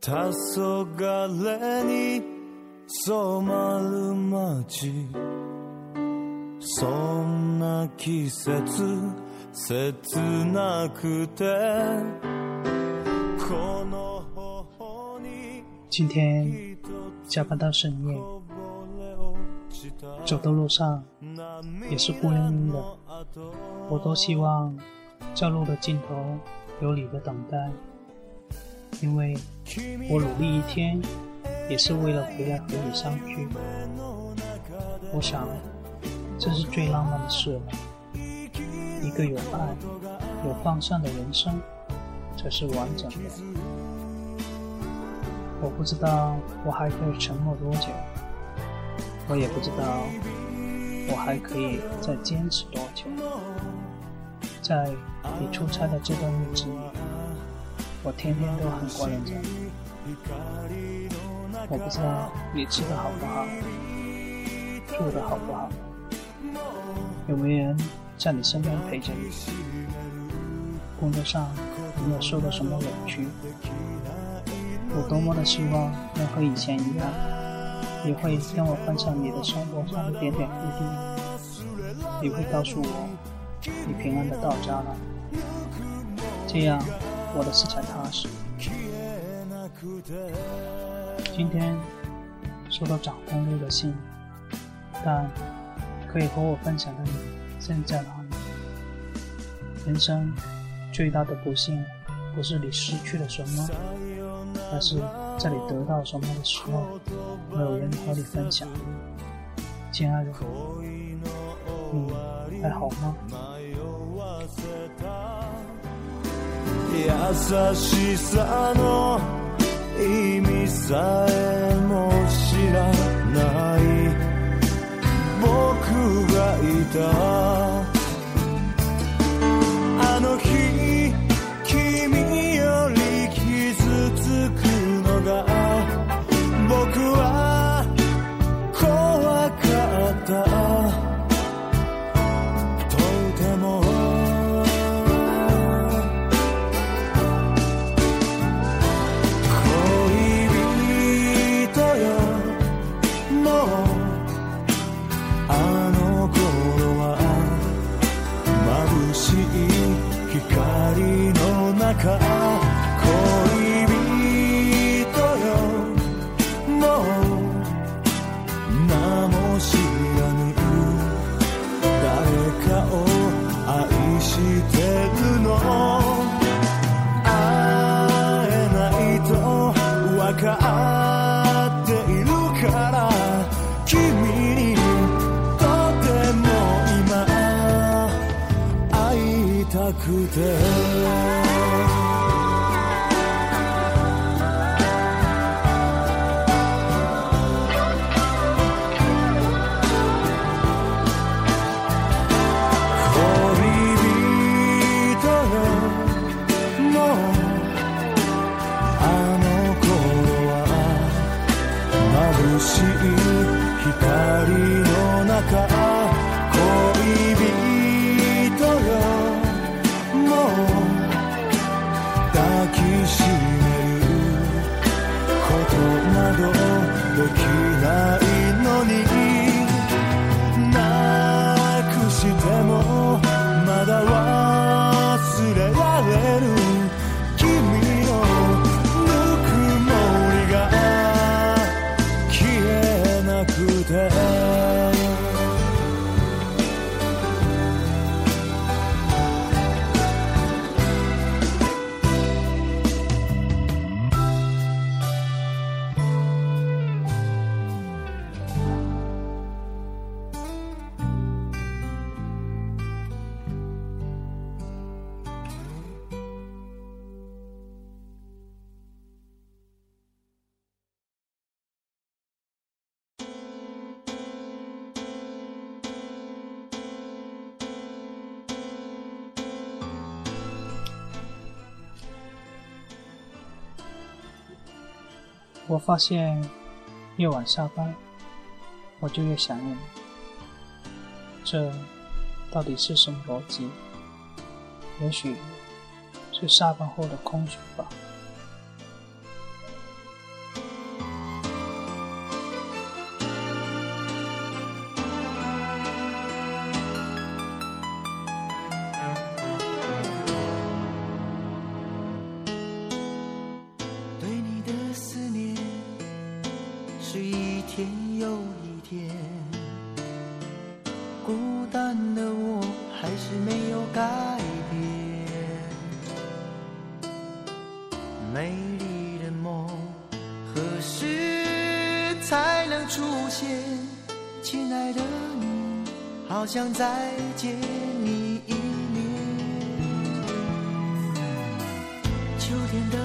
黄昏に染まる街そんな季節切なくてこの頬に今天加班到深夜，走的路上也是孤零零的。我多希望这路的尽头有你的等待， 因为我努力一天也是为了回来和你相聚。我想，这是最浪漫的事了。一个有爱、有方向的人生，才是完整的。我不知道我还可以沉默多久，我也不知道我还可以再坚持多久。在你出差的这段日子里，我天天都很挂念着你。我不知道你吃的好不好，住的好不好，有没有人在你身边陪着你？工作上有没有受到什么委屈？我多么的希望能和以前一样，你会跟我分享你的生活上的点点滴滴，你会告诉我你平安的到家了，这样我的心才踏实。今天收到长公路的信，但可以和我分享的你现在哪里？人生最大的不幸，不是你失去了什么。而是在你得到什么的时候，没有人和你分享。亲爱的，你还好吗？優しさの意味さえも知らない僕がいた。してたくて。恋 look 我发现越晚下班，我就越想念你。这到底是什么逻辑？也许是下班后的空虚吧。是一天又一天孤单的我还是没有改变美丽的梦何时才能出现？亲爱的你好想再见你一面秋天的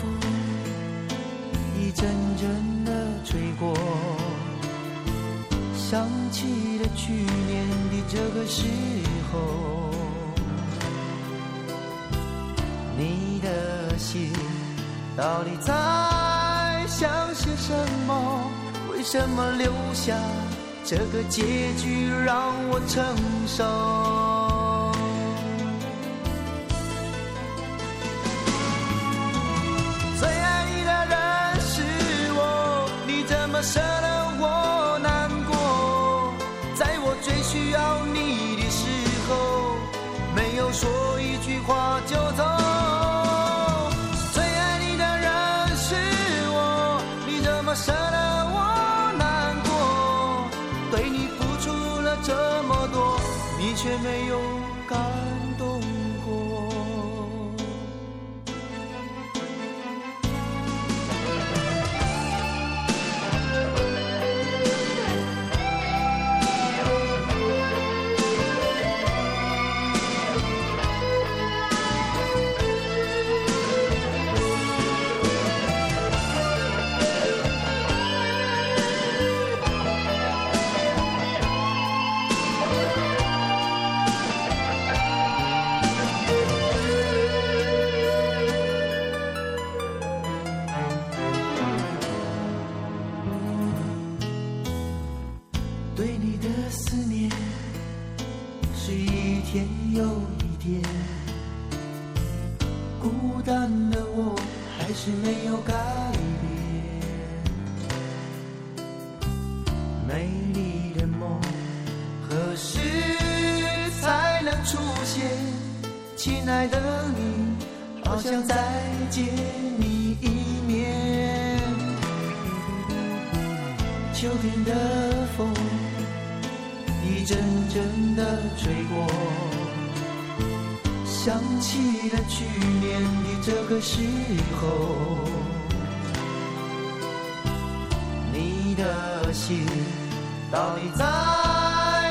风一阵阵吹过，想起了去年的这个时候，你的心到底在想些什么？为什么留下这个结局让我承受？没有对你的思念是一天又一天，孤单的我还是没有改变。美丽的梦何时才能出现？亲爱的你，好想再见你一面。秋天的风阵阵的吹过，想起了去年的这个时候，你的心到底在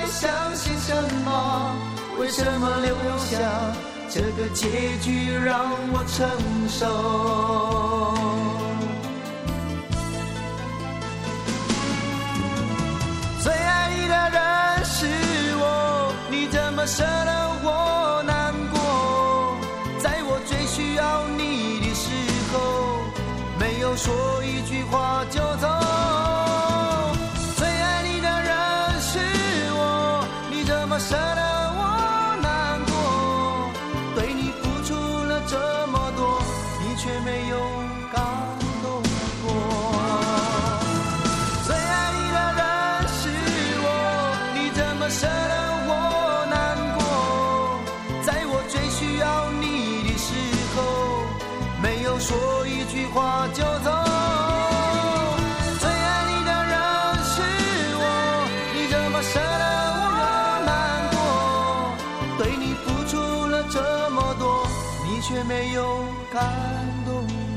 想些什么？为什么留下这个结局让我承受？说句话就走。最爱你的人是我，你怎么舍得我难过？对你付出了这么多，你却没有感动。